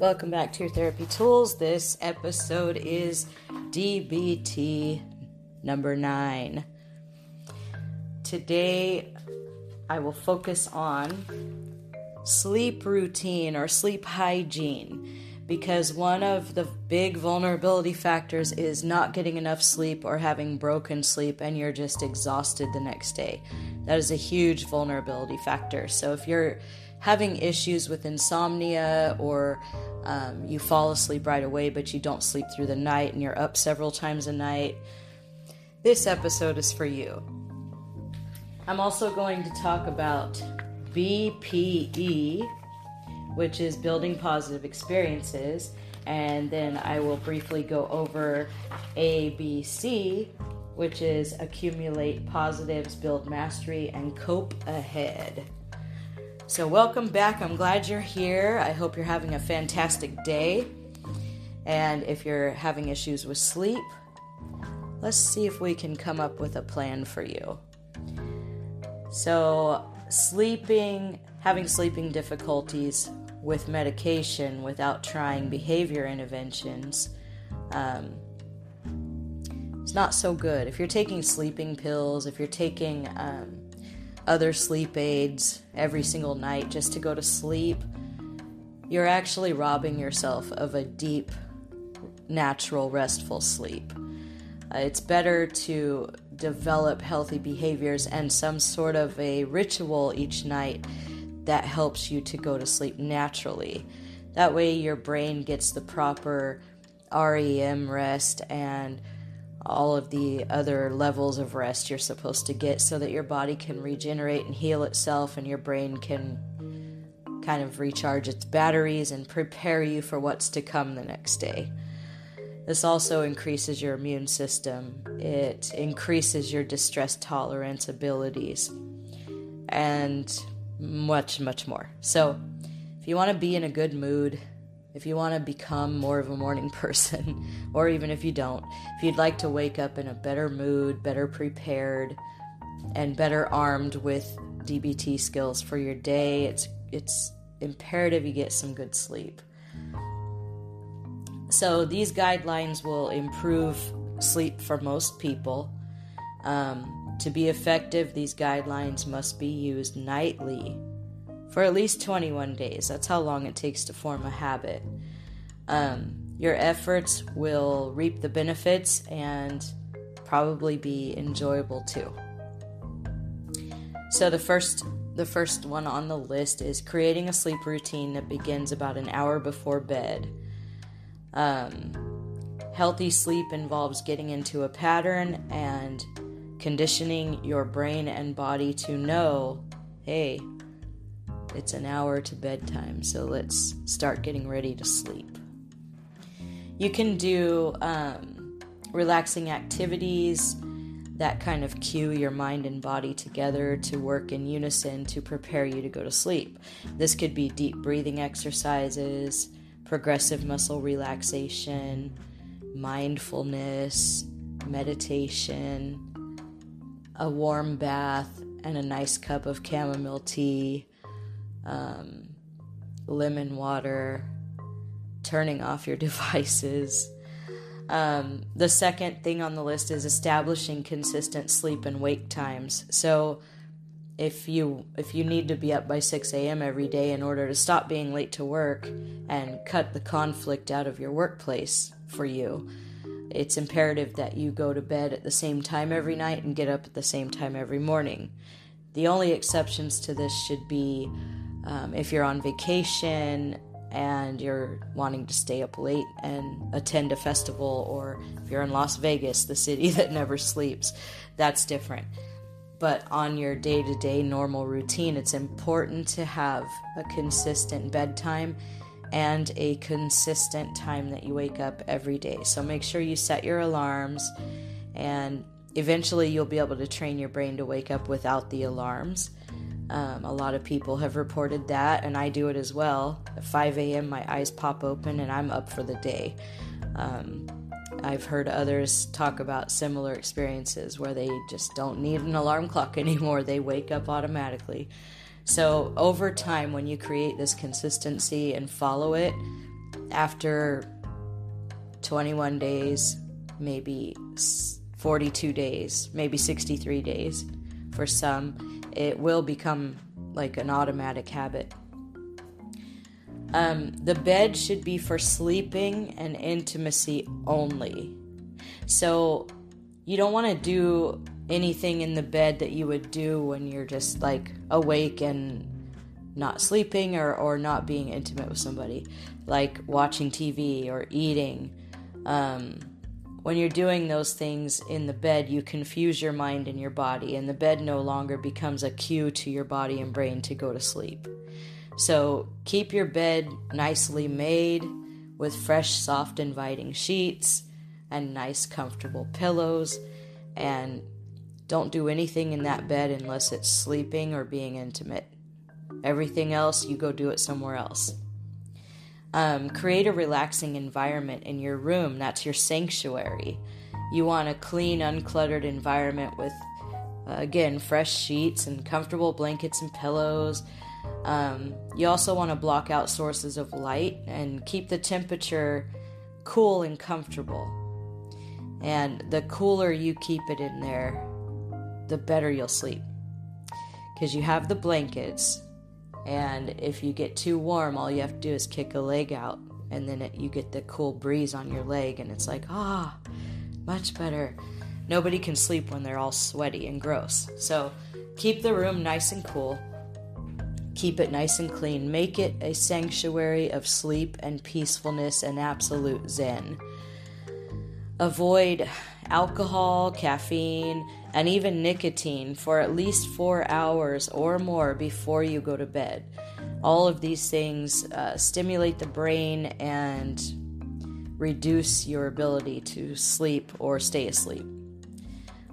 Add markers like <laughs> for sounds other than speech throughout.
Welcome back to your therapy tools. This episode is DBT number nine. Today, I will focus on sleep routine or sleep hygiene because one of the big vulnerability factors is not getting enough sleep or having broken sleep and you're just exhausted the next day. That is a huge vulnerability factor. So if you're having issues with insomnia or um, you fall asleep right away but you don't sleep through the night and you're up several times a night, this episode is for you. I'm also going to talk about BPE which is building positive experiences. And then I will briefly go over ABC, which is accumulate positives, build mastery, and cope ahead. So, welcome back. I'm glad you're here. I hope you're having a fantastic day. And if you're having issues with sleep, let's see if we can come up with a plan for you. So, sleeping, having sleeping difficulties with medication without trying behavior interventions um, it's not so good. If you're taking sleeping pills, if you're taking um, other sleep aids every single night just to go to sleep, you're actually robbing yourself of a deep, natural, restful sleep. Uh, it's better to develop healthy behaviors and some sort of a ritual each night that helps you to go to sleep naturally. That way, your brain gets the proper REM rest and all of the other levels of rest you're supposed to get so that your body can regenerate and heal itself and your brain can kind of recharge its batteries and prepare you for what's to come the next day. This also increases your immune system. It increases your distress tolerance abilities. And much, much more. So, if you want to be in a good mood, if you want to become more of a morning <laughs> person, or even if you don't, if you'd like to wake up in a better mood, better prepared, and better armed with DBT skills for your day, it's it's imperative you get some good sleep. So these guidelines will improve sleep for most people. Um, to be effective, these guidelines must be used nightly for at least 21 days. That's how long it takes to form a habit. Um, your efforts will reap the benefits and probably be enjoyable too. So the first the first one on the list is creating a sleep routine that begins about an hour before bed. Um, healthy sleep involves getting into a pattern and conditioning your brain and body to know hey, it's an hour to bedtime, so let's start getting ready to sleep. You can do um, relaxing activities that kind of cue your mind and body together to work in unison to prepare you to go to sleep. This could be deep breathing exercises, progressive muscle relaxation, mindfulness, meditation a warm bath and a nice cup of chamomile tea, um, lemon water, turning off your <laughs> devices. Um, the second thing on the list is establishing consistent sleep and wake times. So, if you if you need to be up by 6 a.m. every day in order to stop being late to work and cut the conflict out of your workplace for you, it's imperative that you go to bed at the same time every night and get up at the same time every morning. The only exceptions to this should be um, if you're on vacation and you're wanting to stay up late and attend a festival, or if you're in Las Vegas, the city <laughs> that never sleeps, that's different. But on your day to day normal routine, it's important to have a consistent bedtime and a consistent time that you wake up every day. So make sure you set your alarms, and eventually you'll be able to train your brain to wake up without the alarms. Um, a lot of people have reported that, and I do it as well. At 5 a.m., my eyes pop open and I'm up for the day. Um, I've heard others talk about similar experiences where they just don't need an alarm <laughs> clock anymore, they wake up automatically. So, over time, when you create this consistency and follow it, after 21 days, maybe 42 days, maybe 63 days for some, it will become like an automatic habit. Um, the bed should be for sleeping and intimacy only. So you don't want to do anything in the bed that you would do when you're just like awake and not sleeping or, or not being intimate with somebody, like watching TV or eating. Um, when you're doing those things in the bed, you confuse your mind and your body, and the bed no longer becomes a cue to your body and brain to go to sleep. So keep your bed nicely made with fresh, soft, inviting sheets and nice, comfortable pillows, and don't do anything in that bed unless it's sleeping or being intimate. Everything else, you go do it somewhere else. Um, create a relaxing environment in your room. That's your sanctuary. You want a clean, uncluttered environment with, uh, again, fresh sheets and comfortable blankets and pillows. Um, you also want to block out sources of light and keep the temperature cool and comfortable. And the cooler you keep it in there, the better you'll sleep. Because you have the blankets, and if you get too warm, all you have to do is kick a leg out, and then it, you get the cool breeze on your leg, and it's like, ah, much better. Nobody can sleep when they're all sweaty and gross. So keep the room nice and cool. Keep it nice and clean. Make it a sanctuary of sleep and peacefulness and absolute zen. Avoid alcohol, caffeine, and even nicotine for at least four hours or more before you go to bed. All of these things uh, stimulate the brain and reduce your ability to sleep or stay asleep.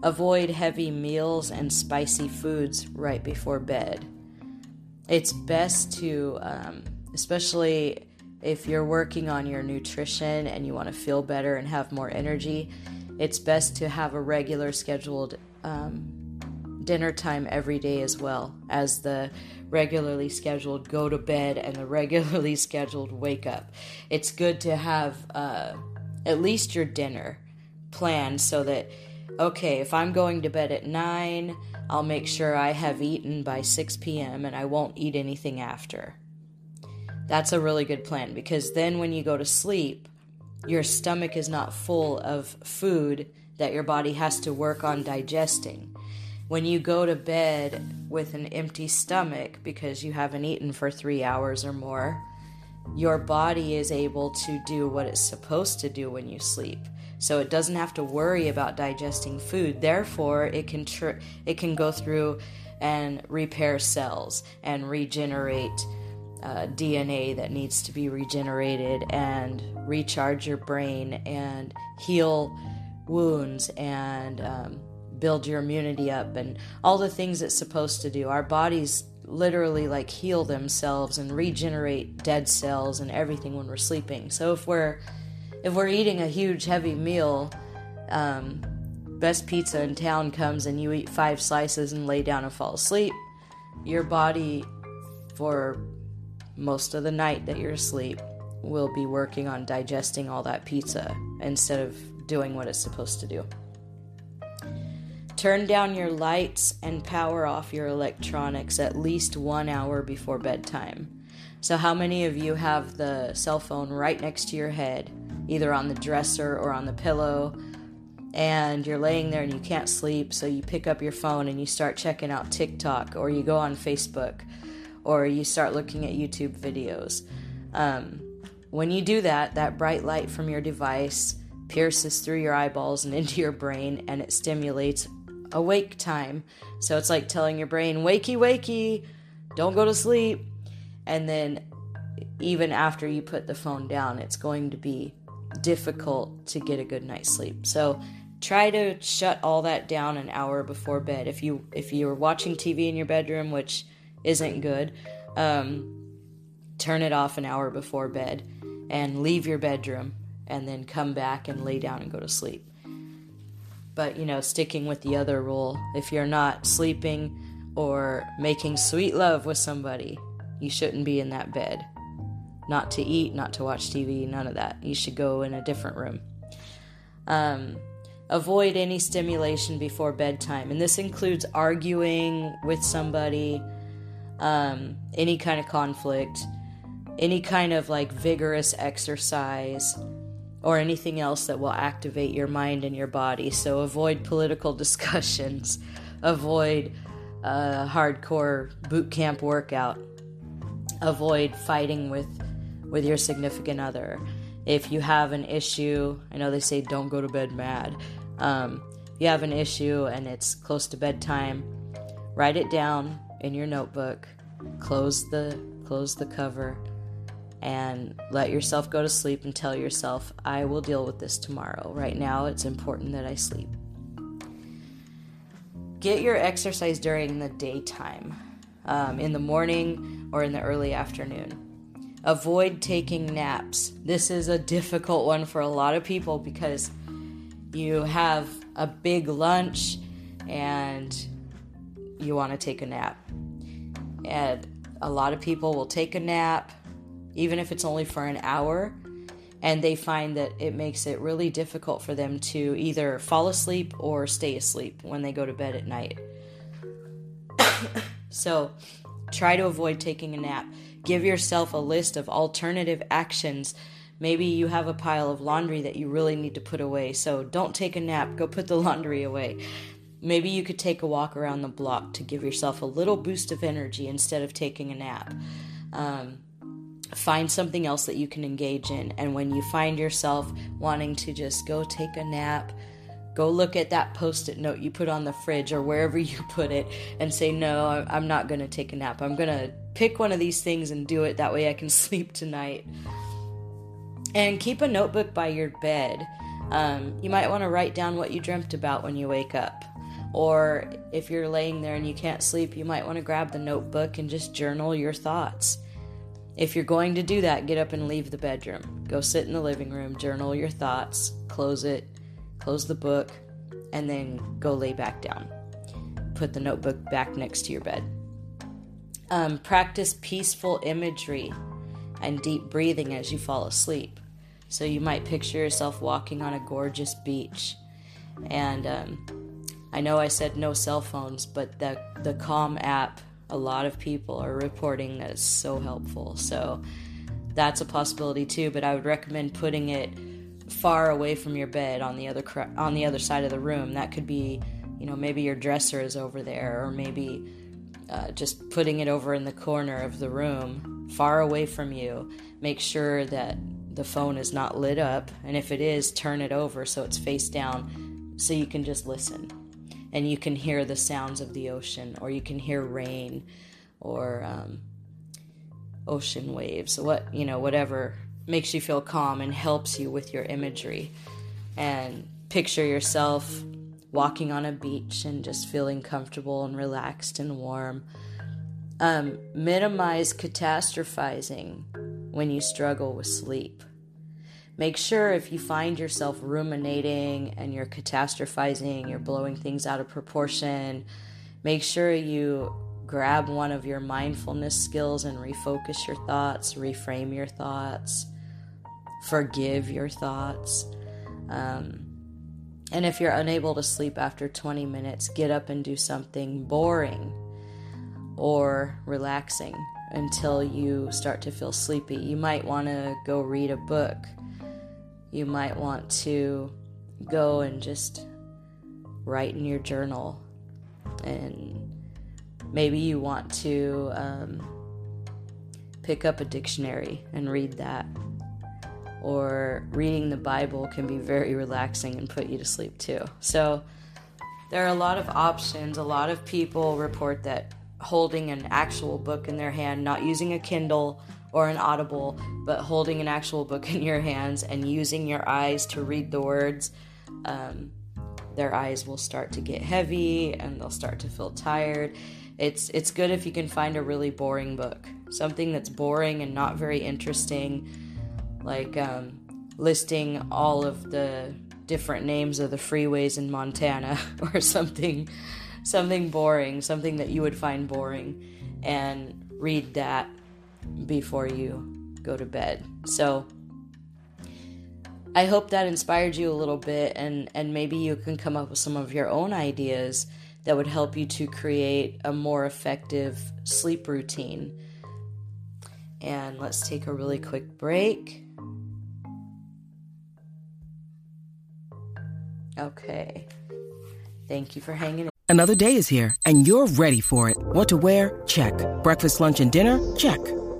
Avoid heavy meals and spicy foods right before bed. It's best to, um, especially if you're working on your nutrition and you want to feel better and have more energy, it's best to have a regular scheduled um, dinner time every day as well as the regularly scheduled go to bed and the <laughs> regularly scheduled wake up. It's good to have uh, at least your dinner planned so that, okay, if I'm going to bed at 9, I'll make sure I have eaten by 6 p.m. and I won't eat anything after. That's a really good plan because then when you go to sleep, your stomach is not full of food that your body has to work on digesting. When you go to bed with an empty stomach because you haven't eaten for three hours or more, your body is able to do what it's supposed to do when you sleep. So it doesn't have to worry about digesting food. Therefore, it can tr- it can go through and repair cells and regenerate uh, DNA that needs to be regenerated and recharge your brain and heal wounds and um, build your immunity up and all the things it's supposed to do. Our bodies literally like heal themselves and regenerate dead cells and everything when we're sleeping. So if we're if we're eating a huge heavy meal, um, best pizza in town comes and you eat five slices and lay down and fall asleep, your body for most of the night that you're asleep will be working on digesting all that pizza instead of doing what it's supposed to do. Turn down your lights and power off your electronics at least one hour before bedtime. So, how many of you have the cell phone right next to your head, either on the dresser or on the pillow, and you're laying there and you can't sleep, so you pick up your phone and you start checking out TikTok or you go on Facebook or you start looking at YouTube videos? Um, when you do that, that bright light from your device pierces through your eyeballs and into your brain and it stimulates awake time. So it's like telling your brain, wakey, wakey, don't go to sleep. And then even after you put the phone down, it's going to be difficult to get a good night's sleep. So try to shut all that down an hour before bed. If you if you're watching TV in your bedroom, which isn't good, um, turn it off an hour before bed and leave your bedroom and then come back and lay down and go to sleep. But, you know, sticking with the other rule if you're not sleeping or making sweet love with somebody, you shouldn't be in that bed. not to eat, not to watch TV, none of that. You should go in a different room. Um, avoid any stimulation before bedtime, and this includes arguing with somebody, um, any kind of conflict, any kind of like vigorous exercise, or anything else that will activate your mind and your body. So avoid political <laughs> discussions, avoid a hardcore boot camp workout, avoid fighting with with your significant other. If you have an issue, I know they say don't go to bed mad. Um, if you have an issue and it's close to bedtime, write it down in your notebook. Close the close the cover and let yourself go to sleep and tell yourself, I will deal with this tomorrow. Right now, it's important that I sleep. Get your exercise during the daytime, um, in the morning or in the early afternoon. Avoid taking naps. This is a difficult one for a lot of people because you have a big lunch and you want to take a nap. And a lot of people will take a nap even if it's only for an hour, and they find that it makes it really difficult for them to either fall asleep or stay asleep when they go to bed at night. <coughs> so, try to avoid taking a nap. Give yourself a list of alternative actions. Maybe you have a pile of laundry that you really need to put away, so don't take a nap, go put the <laughs> laundry away. Maybe you could take a walk around the block to give yourself a little boost of energy instead of taking a nap. Um, find something else that you can engage in. And when you find yourself wanting to just go take a nap, go look at that post it note you put on the fridge or wherever <laughs> you put it and say, No, I'm not going to take a nap. I'm going to pick one of these things and do it. That way I can <laughs> sleep tonight. And keep a notebook by your bed. Um, you might want to write down what you dreamt about when you wake up. Or if you're laying there and you can't sleep, you might want to grab the notebook and just journal your thoughts. If you're going to do that, get up and leave the bedroom. Go sit in the living room, journal your thoughts, close it, close the book, and then go lay back down. Put the notebook back next to your bed. Um, practice peaceful imagery and deep breathing as you fall asleep. So you might picture yourself walking on a gorgeous beach. And um, I know I said no cell phones, but the, the Calm app a lot of people are reporting that it's so helpful. So that's a possibility too, but I would recommend putting it far away from your bed on the other on the other side of the room. That could be, you know, maybe your dresser is over there or maybe uh, just putting it over in the corner of the room, far away from you. Make sure that the phone is not lit up, and if it is, turn it over so it's face down so you can just listen and you can hear the sounds of the ocean, or you can hear rain, or um, ocean waves, what you know, whatever makes you feel calm and helps you with your imagery. And picture yourself walking on a beach and just feeling comfortable and relaxed and warm. Um, minimize catastrophizing when you struggle with sleep. Make sure if you find yourself ruminating and you're catastrophizing, you're blowing things out of proportion, make sure you grab one of your mindfulness skills and refocus your thoughts, reframe your thoughts, forgive your thoughts. Um, and if you're unable to sleep after 20 minutes, get up and do something boring or relaxing until you start to feel sleepy. You might want to go read a book you might want to go and just write in your journal. And maybe you want to um, pick up a dictionary and read that. Or reading the Bible can be very relaxing and put you to sleep too. So, there are a lot of options. A lot of people report that holding an actual book in their hand, not using a Kindle or an audible, but holding an actual book in your hands and using your eyes to read the words, um, their eyes will start to get heavy and they'll start to feel tired. It's it's good if you can find a really boring book, something that's boring and not very interesting, like um, listing all of the different names of the freeways in Montana <laughs> or something something boring, something that you would find boring and read that before you go to bed. So I hope that inspired you a little bit and and maybe you can come up with some of your own ideas that would help you to create a more effective sleep routine. And let's take a really quick break. Okay. Thank you for hanging in. Another day is here and you're ready for it. What to wear? Check. Breakfast, lunch, and dinner? Check.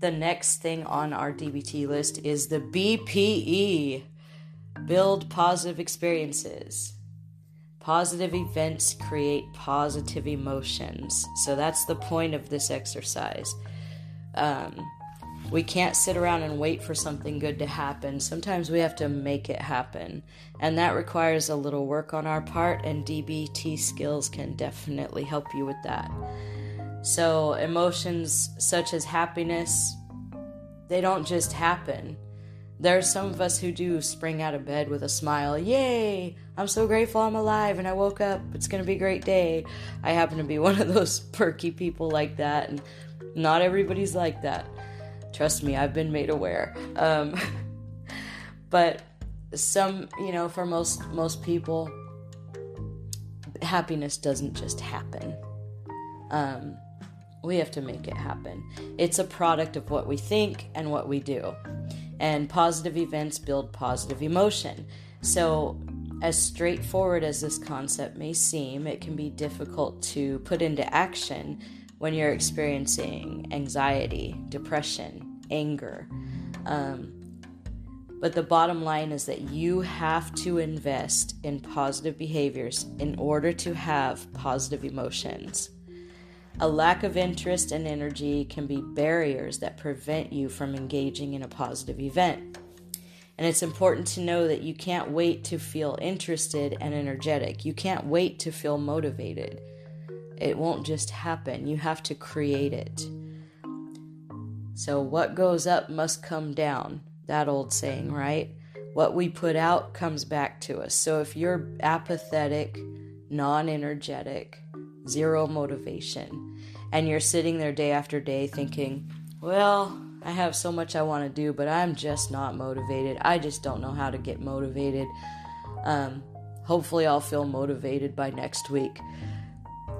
the next thing on our DBT list is the BPE. Build positive experiences. Positive events create positive emotions. So that's the point of this exercise. Um, we can't sit around and wait for something good to happen. Sometimes we have to make it happen. And that requires a little work on our part, and DBT skills can definitely help you with that. So, emotions such as happiness, they don't just happen. There are some of us who do spring out of bed with a smile. Yay! I'm so grateful I'm alive and I woke up. It's going to be a great day. I happen to be <laughs> one of those perky people like that, and not everybody's like that. Trust me, I've been made aware. Um, <laughs> but some, you know, for most most people, happiness doesn't just happen. Um, we have to make it happen. It's a product of what we think and what we do. And positive events build positive emotion. So, as straightforward as this concept may seem, it can be difficult to put into action when you're experiencing anxiety, depression, anger. Um, but the bottom line is that you have to invest in positive behaviors in order to have positive emotions. A lack of interest and energy can be barriers that prevent you from engaging in a positive event. And it's important to know that you can't wait to feel interested and energetic. You can't wait to feel motivated. It won't just happen, you have to create it. So, what goes up must come down. That old saying, right? What we put out comes back to us. So, if you're apathetic, non energetic, zero motivation, and you're sitting there day after day thinking, well, I have so much I want to do, but I'm just not motivated. I just don't know how to get motivated. Um, hopefully, I'll feel motivated by next week.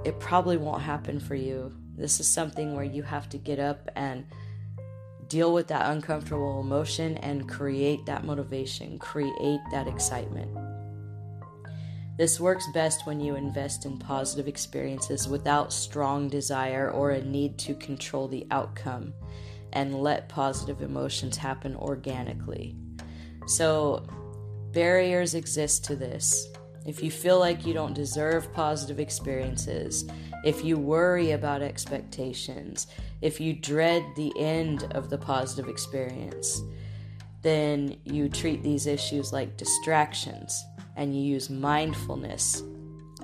It probably won't happen for you. This is something where you have to get up and deal with that uncomfortable emotion and create that motivation, create that excitement. This works best when you invest in positive experiences without strong desire or a need to control the outcome and let positive emotions happen organically. So, barriers exist to this. If you feel like you don't deserve positive experiences, if you worry about expectations, if you dread the end of the positive experience, then you treat these issues like distractions and you use mindfulness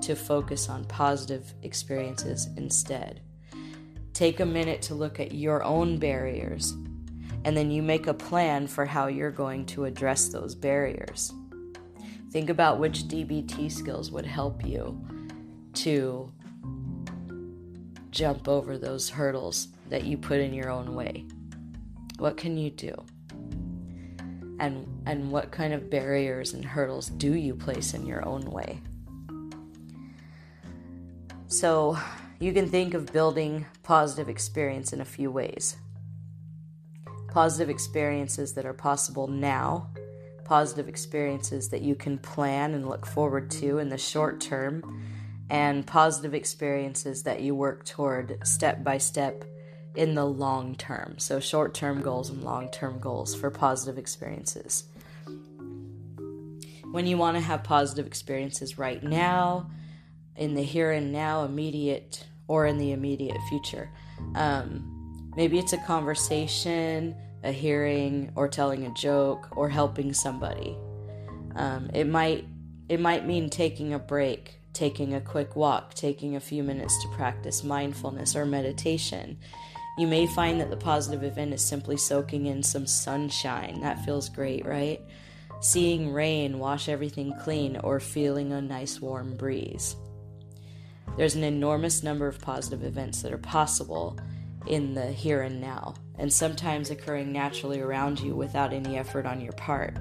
to focus on positive experiences instead. Take a minute to look at your own barriers, and then you make a plan for how you're going to address those barriers. Think about which DBT skills would help you to jump over those hurdles that you put in your own way. What can you do? And and what kind of barriers and hurdles do you place in your own way? So you can think of building positive experience in a few ways. Positive experiences that are possible now. Positive experiences that you can plan and look forward to in the short term. And positive experiences that you work toward step by step in the long term. So, short term goals and long term goals for positive experiences. When you want to have positive experiences right now, in the here and now, immediate, or in the immediate future. Um, maybe it's a conversation, a hearing, or telling a joke, or helping somebody. Um, it might it might mean taking a break, taking a quick walk, taking a few minutes to practice mindfulness or meditation. You may find that the positive event is simply soaking in some sunshine. That feels great, right? Seeing rain wash everything clean, or feeling a nice warm breeze. There's an enormous number of positive events that are possible in the here and now, and sometimes occurring naturally around you without any effort on your part.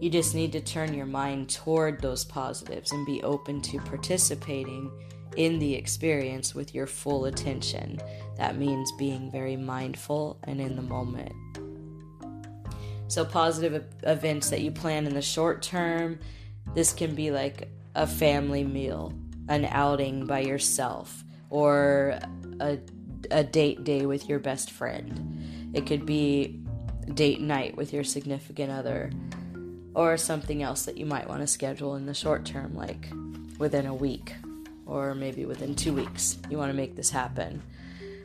You just need to turn your mind toward those positives and be open to participating in the experience with your full attention. That means being very mindful and in the moment. So, positive events that you plan in the short term, this can be like a family meal, an outing by yourself, or a, a date day with your best friend. It could be date night with your significant other or something else that you might want to schedule in the short term, like within a week or maybe within two weeks. You want to make this happen.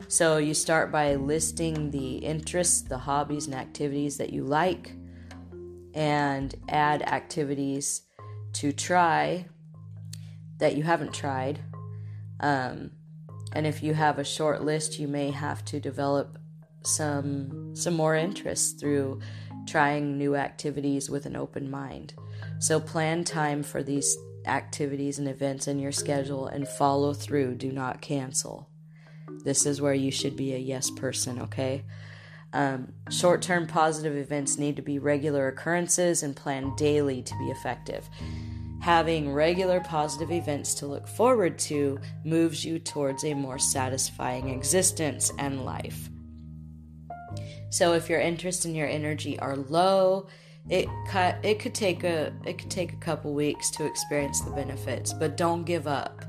So you start by listing the interests, the hobbies, and activities that you like, and add activities to try that you haven't tried. Um, and if you have a short list, you may have to develop some some more interests through trying new activities with an open mind. So plan time for these activities and events in your schedule and follow through. Do not cancel. This is where you should be a yes person, okay? Um, Short term positive events need to be regular occurrences and planned daily to be effective. Having regular positive events to look forward to moves you towards a more satisfying existence and life. So if your interest and your energy are low, it cut it could take a it could take a couple weeks to experience the benefits, but don't give up.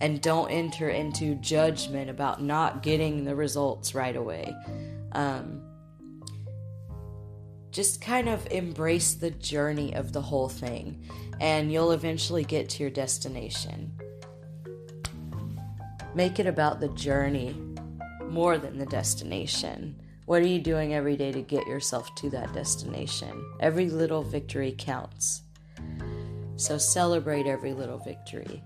And don't enter into judgment about not getting the results right away. Um, just kind of embrace the journey of the whole thing, and you'll eventually get to your destination. Make it about the journey more than the destination. What are you doing every day to get yourself to that destination? Every little victory counts. So celebrate every little victory.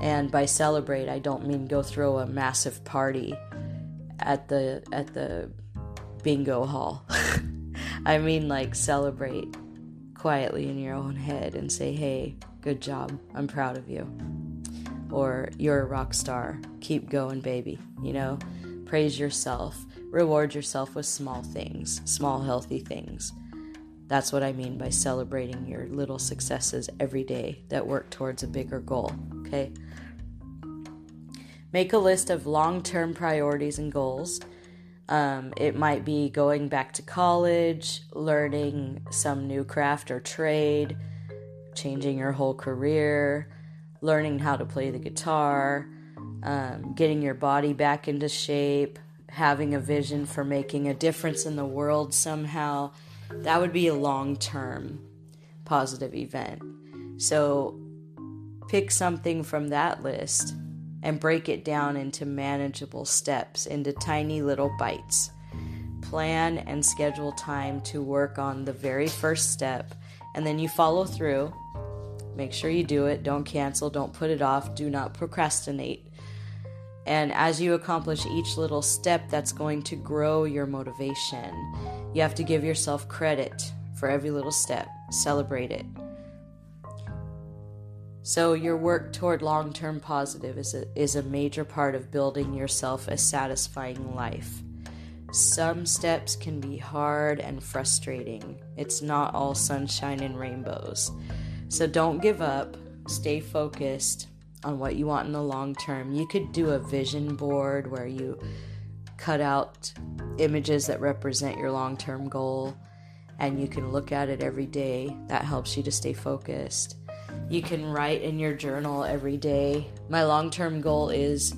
And by celebrate, I don't mean go throw a massive party at the at the bingo hall. <laughs> I mean like celebrate quietly in your own head and say, "Hey, good job. I'm proud of you." Or you're a rock star. Keep going, baby. You know, praise yourself Reward yourself with small things, small healthy things. That's what I mean by celebrating your little successes every day that work towards a bigger goal, okay? Make a list of long term priorities and goals. Um, it might be going back to college, learning some new craft or trade, changing your whole career, learning how to play the guitar, um, getting your body back into shape, having a vision for making a difference in the world somehow, that would be a long term positive event. So pick something from that list and break it down into manageable steps, into tiny little bites. Plan and schedule time to work on the very first step, and then you follow through. Make sure you do it. Don't cancel. Don't put it off. Do not procrastinate. And as you accomplish each little step, that's going to grow your motivation. You have to give yourself credit for every little step, celebrate it. So, your work toward long term positive is a, is a major part of building yourself a satisfying life. Some steps can be hard and frustrating. It's not all sunshine and rainbows. So, don't give up, stay focused, on what you want in the long term. You could do a vision board where you cut out images that represent your long term goal and you can look at it every day. That helps you to stay focused. You can write in your journal every day. My long term goal is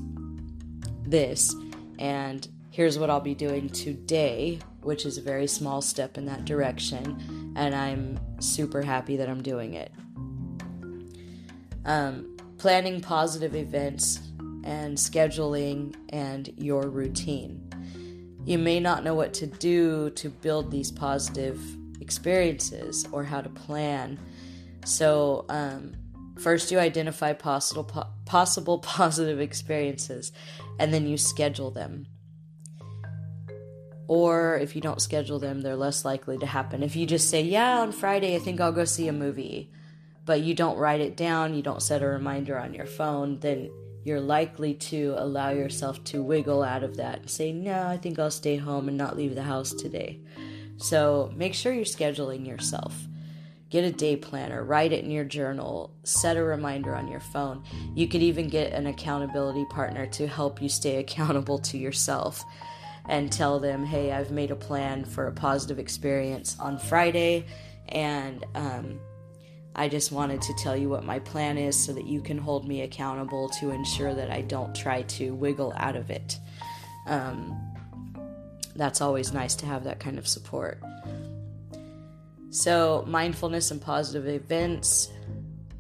this, and here's what I'll be doing today, which is a very small step in that direction, and I'm super happy that I'm doing it. Um, planning positive events and scheduling and your routine. You may not know what to do to build these positive experiences or how to plan. So, um, first you identify possible po- possible <laughs> positive experiences, and then you schedule them. Or if you don't schedule them, they're less likely to happen. If you just say, "Yeah, on Friday I think I'll go see a movie," but you don't write it down, you don't set a reminder on your phone, then you're likely to allow yourself to wiggle out of that and say, No, I think I'll stay home and not leave the house today. So make sure you're scheduling yourself. Get a day planner, write it in your journal, set a reminder on your phone. You could even get an accountability partner to help you stay <laughs> accountable to yourself and tell them, hey, I've made a plan for a positive experience on Friday, and um, I just wanted to tell you what my plan is so that you can hold me accountable to ensure that I don't try to wiggle out of it. Um, that's always nice to have that kind of support. So, mindfulness and positive events.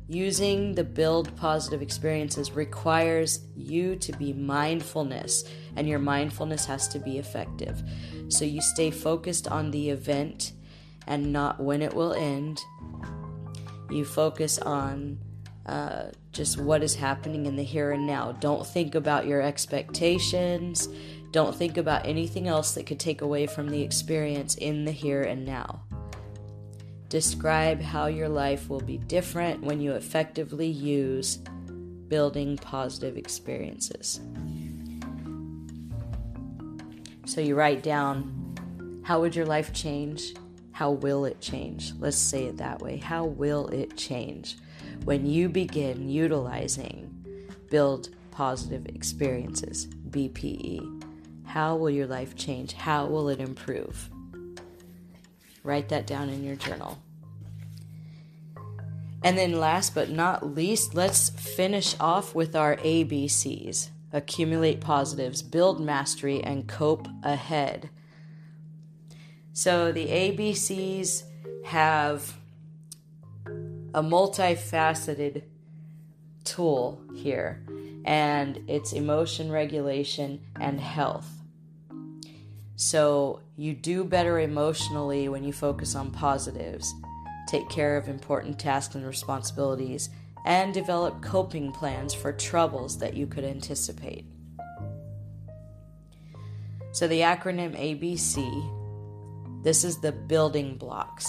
Using the build positive experiences requires you to be mindfulness, and your mindfulness has to be effective. So, you stay focused on the event and not when it will end. You focus on uh, just what is happening in the here and now. Don't think about your expectations. Don't think about anything else that could take away from the experience in the here and now. Describe how your life will be different when you effectively use building positive experiences. So you write down how would your life change? How will it change? Let's say it that way. How will it change when you begin utilizing build positive experiences, BPE? How will your life change? How will it improve? Write that down in your journal. And then, last but not least, let's finish off with our ABCs accumulate positives, build mastery, and cope ahead. So, the ABCs have a multifaceted tool here, and it's emotion regulation and health. So, you do better emotionally when you focus on positives, take care of important tasks and responsibilities, and develop coping plans for troubles that you could anticipate. So, the acronym ABC, this is the building blocks,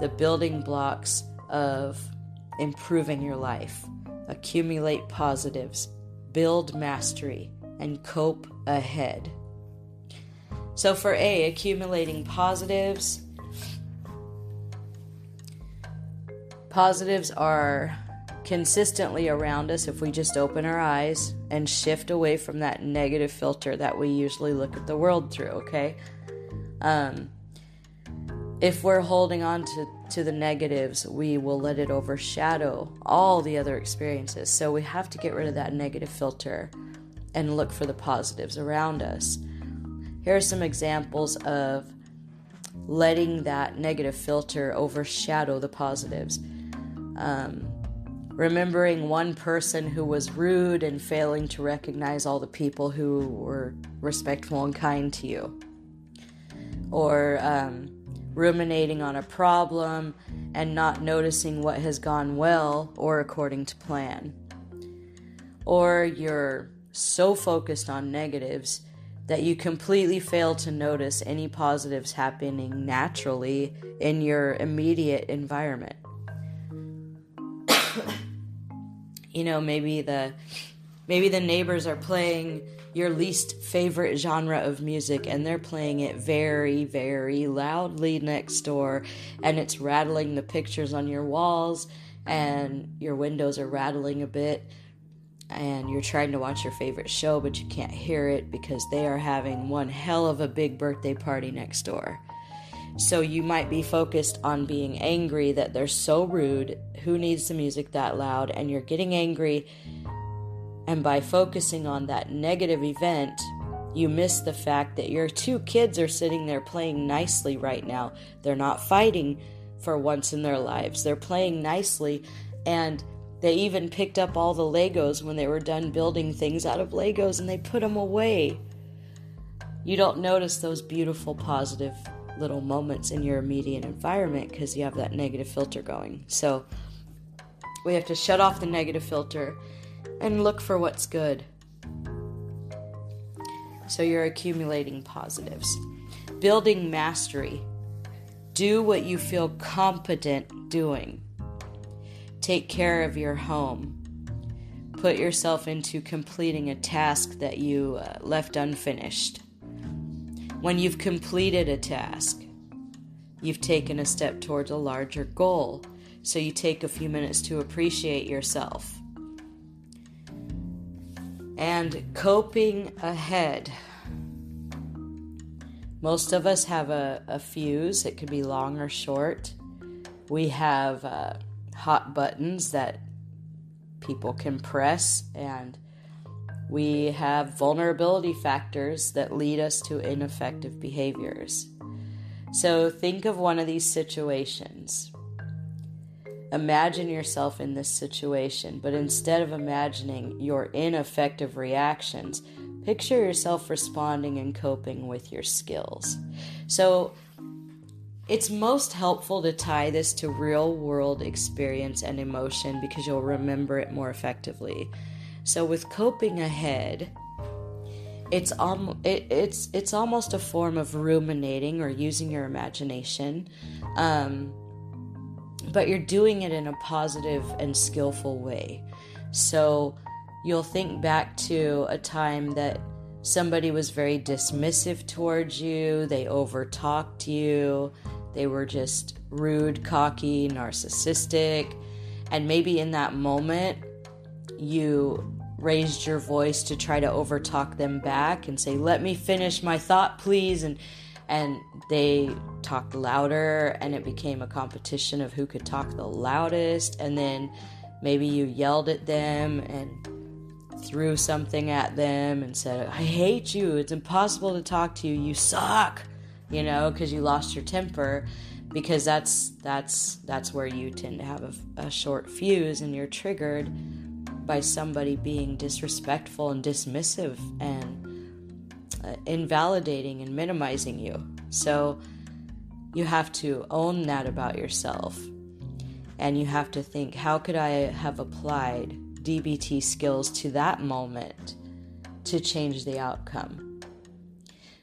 the building blocks of improving your life. Accumulate positives, build mastery, and cope ahead. So, for A, accumulating positives, positives are consistently around us if we just open our eyes and shift away from that negative filter that we usually look at the world through, okay? Um, if we're holding on to, to the negatives, we will let it overshadow all the other experiences. So we have to get rid of that negative filter and look for the positives around us. Here are some examples of letting that negative filter overshadow the positives. Um, remembering one person who was rude and failing to recognize all the people who were respectful and kind to you. Or um, ruminating on a problem and not noticing what has gone well or according to plan. Or you're so focused on negatives that you completely fail to notice any positives happening naturally in your immediate environment. <coughs> you know, maybe the maybe the neighbors are playing your least favorite genre of music and they're playing it very very loudly next door and it's rattling the pictures on your walls and your windows are rattling a bit and you're trying to watch your favorite show, but you can't hear it because they are having one hell of a big birthday party next door. So you might be focused on being angry that they're so rude. Who needs the music that loud? And you're getting angry. And by focusing on that negative event, you miss the fact that your two kids are sitting there playing nicely right now. They're not fighting for once in their lives, they're playing nicely. And they even picked up all the Legos when they were done building things out of Legos and they put them away. you don't notice those beautiful, positive little moments in your immediate environment because you have that negative filter going. So we have to shut off the negative filter and look for what's good. So you're accumulating positives. Building mastery. Do what you feel competent doing. Take care of your home. Put yourself into completing a task that you uh, left unfinished. When you've completed a task, you've taken a step towards a larger goal. So you take a few minutes to appreciate yourself. And coping ahead. Most of us have a, a fuse, it could be long or short. We have uh, hot buttons that people can press, and we have vulnerability factors that lead us to ineffective behaviors. So think of one of these situations. Imagine yourself in this situation, but instead of imagining your ineffective reactions, picture yourself responding and coping with your skills. So, it's most helpful to tie this to real world experience and emotion because you'll remember it more effectively. So, with coping ahead, it's it, it's it's almost a form of ruminating or using your imagination. Um, but you're doing it in a positive and skillful way. So you'll think back to a time that somebody was very dismissive towards you, they overtalked you, they were just rude, cocky, narcissistic, and maybe in that moment you raised your voice to try to overtalk them back and say, "Let me finish my thought, please," and and they talked louder and it became a competition of who could talk the loudest. And then maybe you yelled at them and threw something at them and said i hate you. It's impossible to talk to you. You suck you know because you lost your temper because that's that's that's where you tend to have a, a short fuse and you're triggered by somebody being disrespectful and dismissive and Uh, invalidating and minimizing you. So you have to own that about yourself. And you have to think, how could I have applied DBT skills to that moment to change the outcome?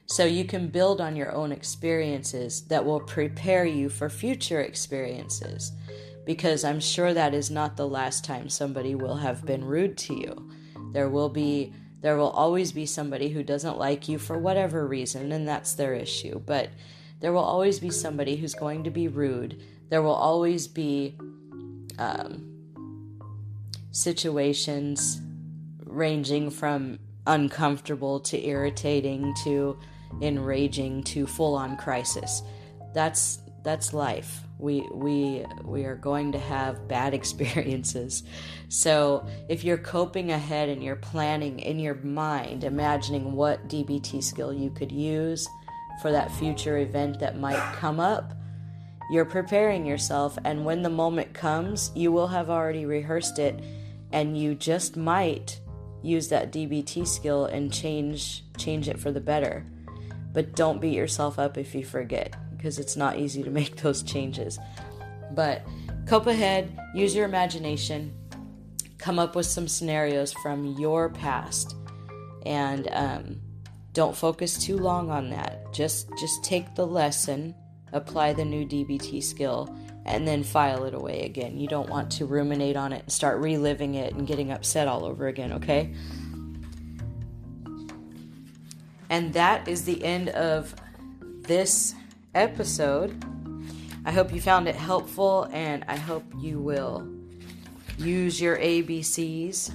So you can build on your own experiences that will prepare you for future experiences. Because I'm sure that is not the last time somebody will have been rude to you. There will be there will always be somebody who doesn't like you for whatever reason, and that's their issue. But there will always be somebody who's going to be rude. There will always be um, situations ranging from uncomfortable to irritating to enraging to full on crisis. That's that's life we we we are going to have <laughs> bad experiences. So if you're coping ahead and you're planning in your mind imagining what dbt skill you could use for that future event that might come up you're preparing yourself. And when the moment comes you will have already rehearsed it. And you just might use that dbt skill and change change it for the better. But don't beat yourself up if you forget because it's not easy to <laughs> make those changes. But cope ahead, use your imagination, come up with some scenarios from your past, and um, don't focus too long on that. Just just take the lesson, apply the new DBT skill, and then file it away again. You don't want to ruminate on it and start reliving it and getting upset all over again. Okay. And that is the end of this episode. I hope you found it helpful and I hope you will use your ABCs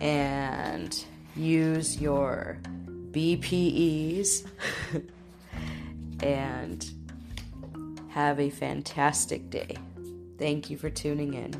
and use your BPEs and have a fantastic day. Thank you for tuning in.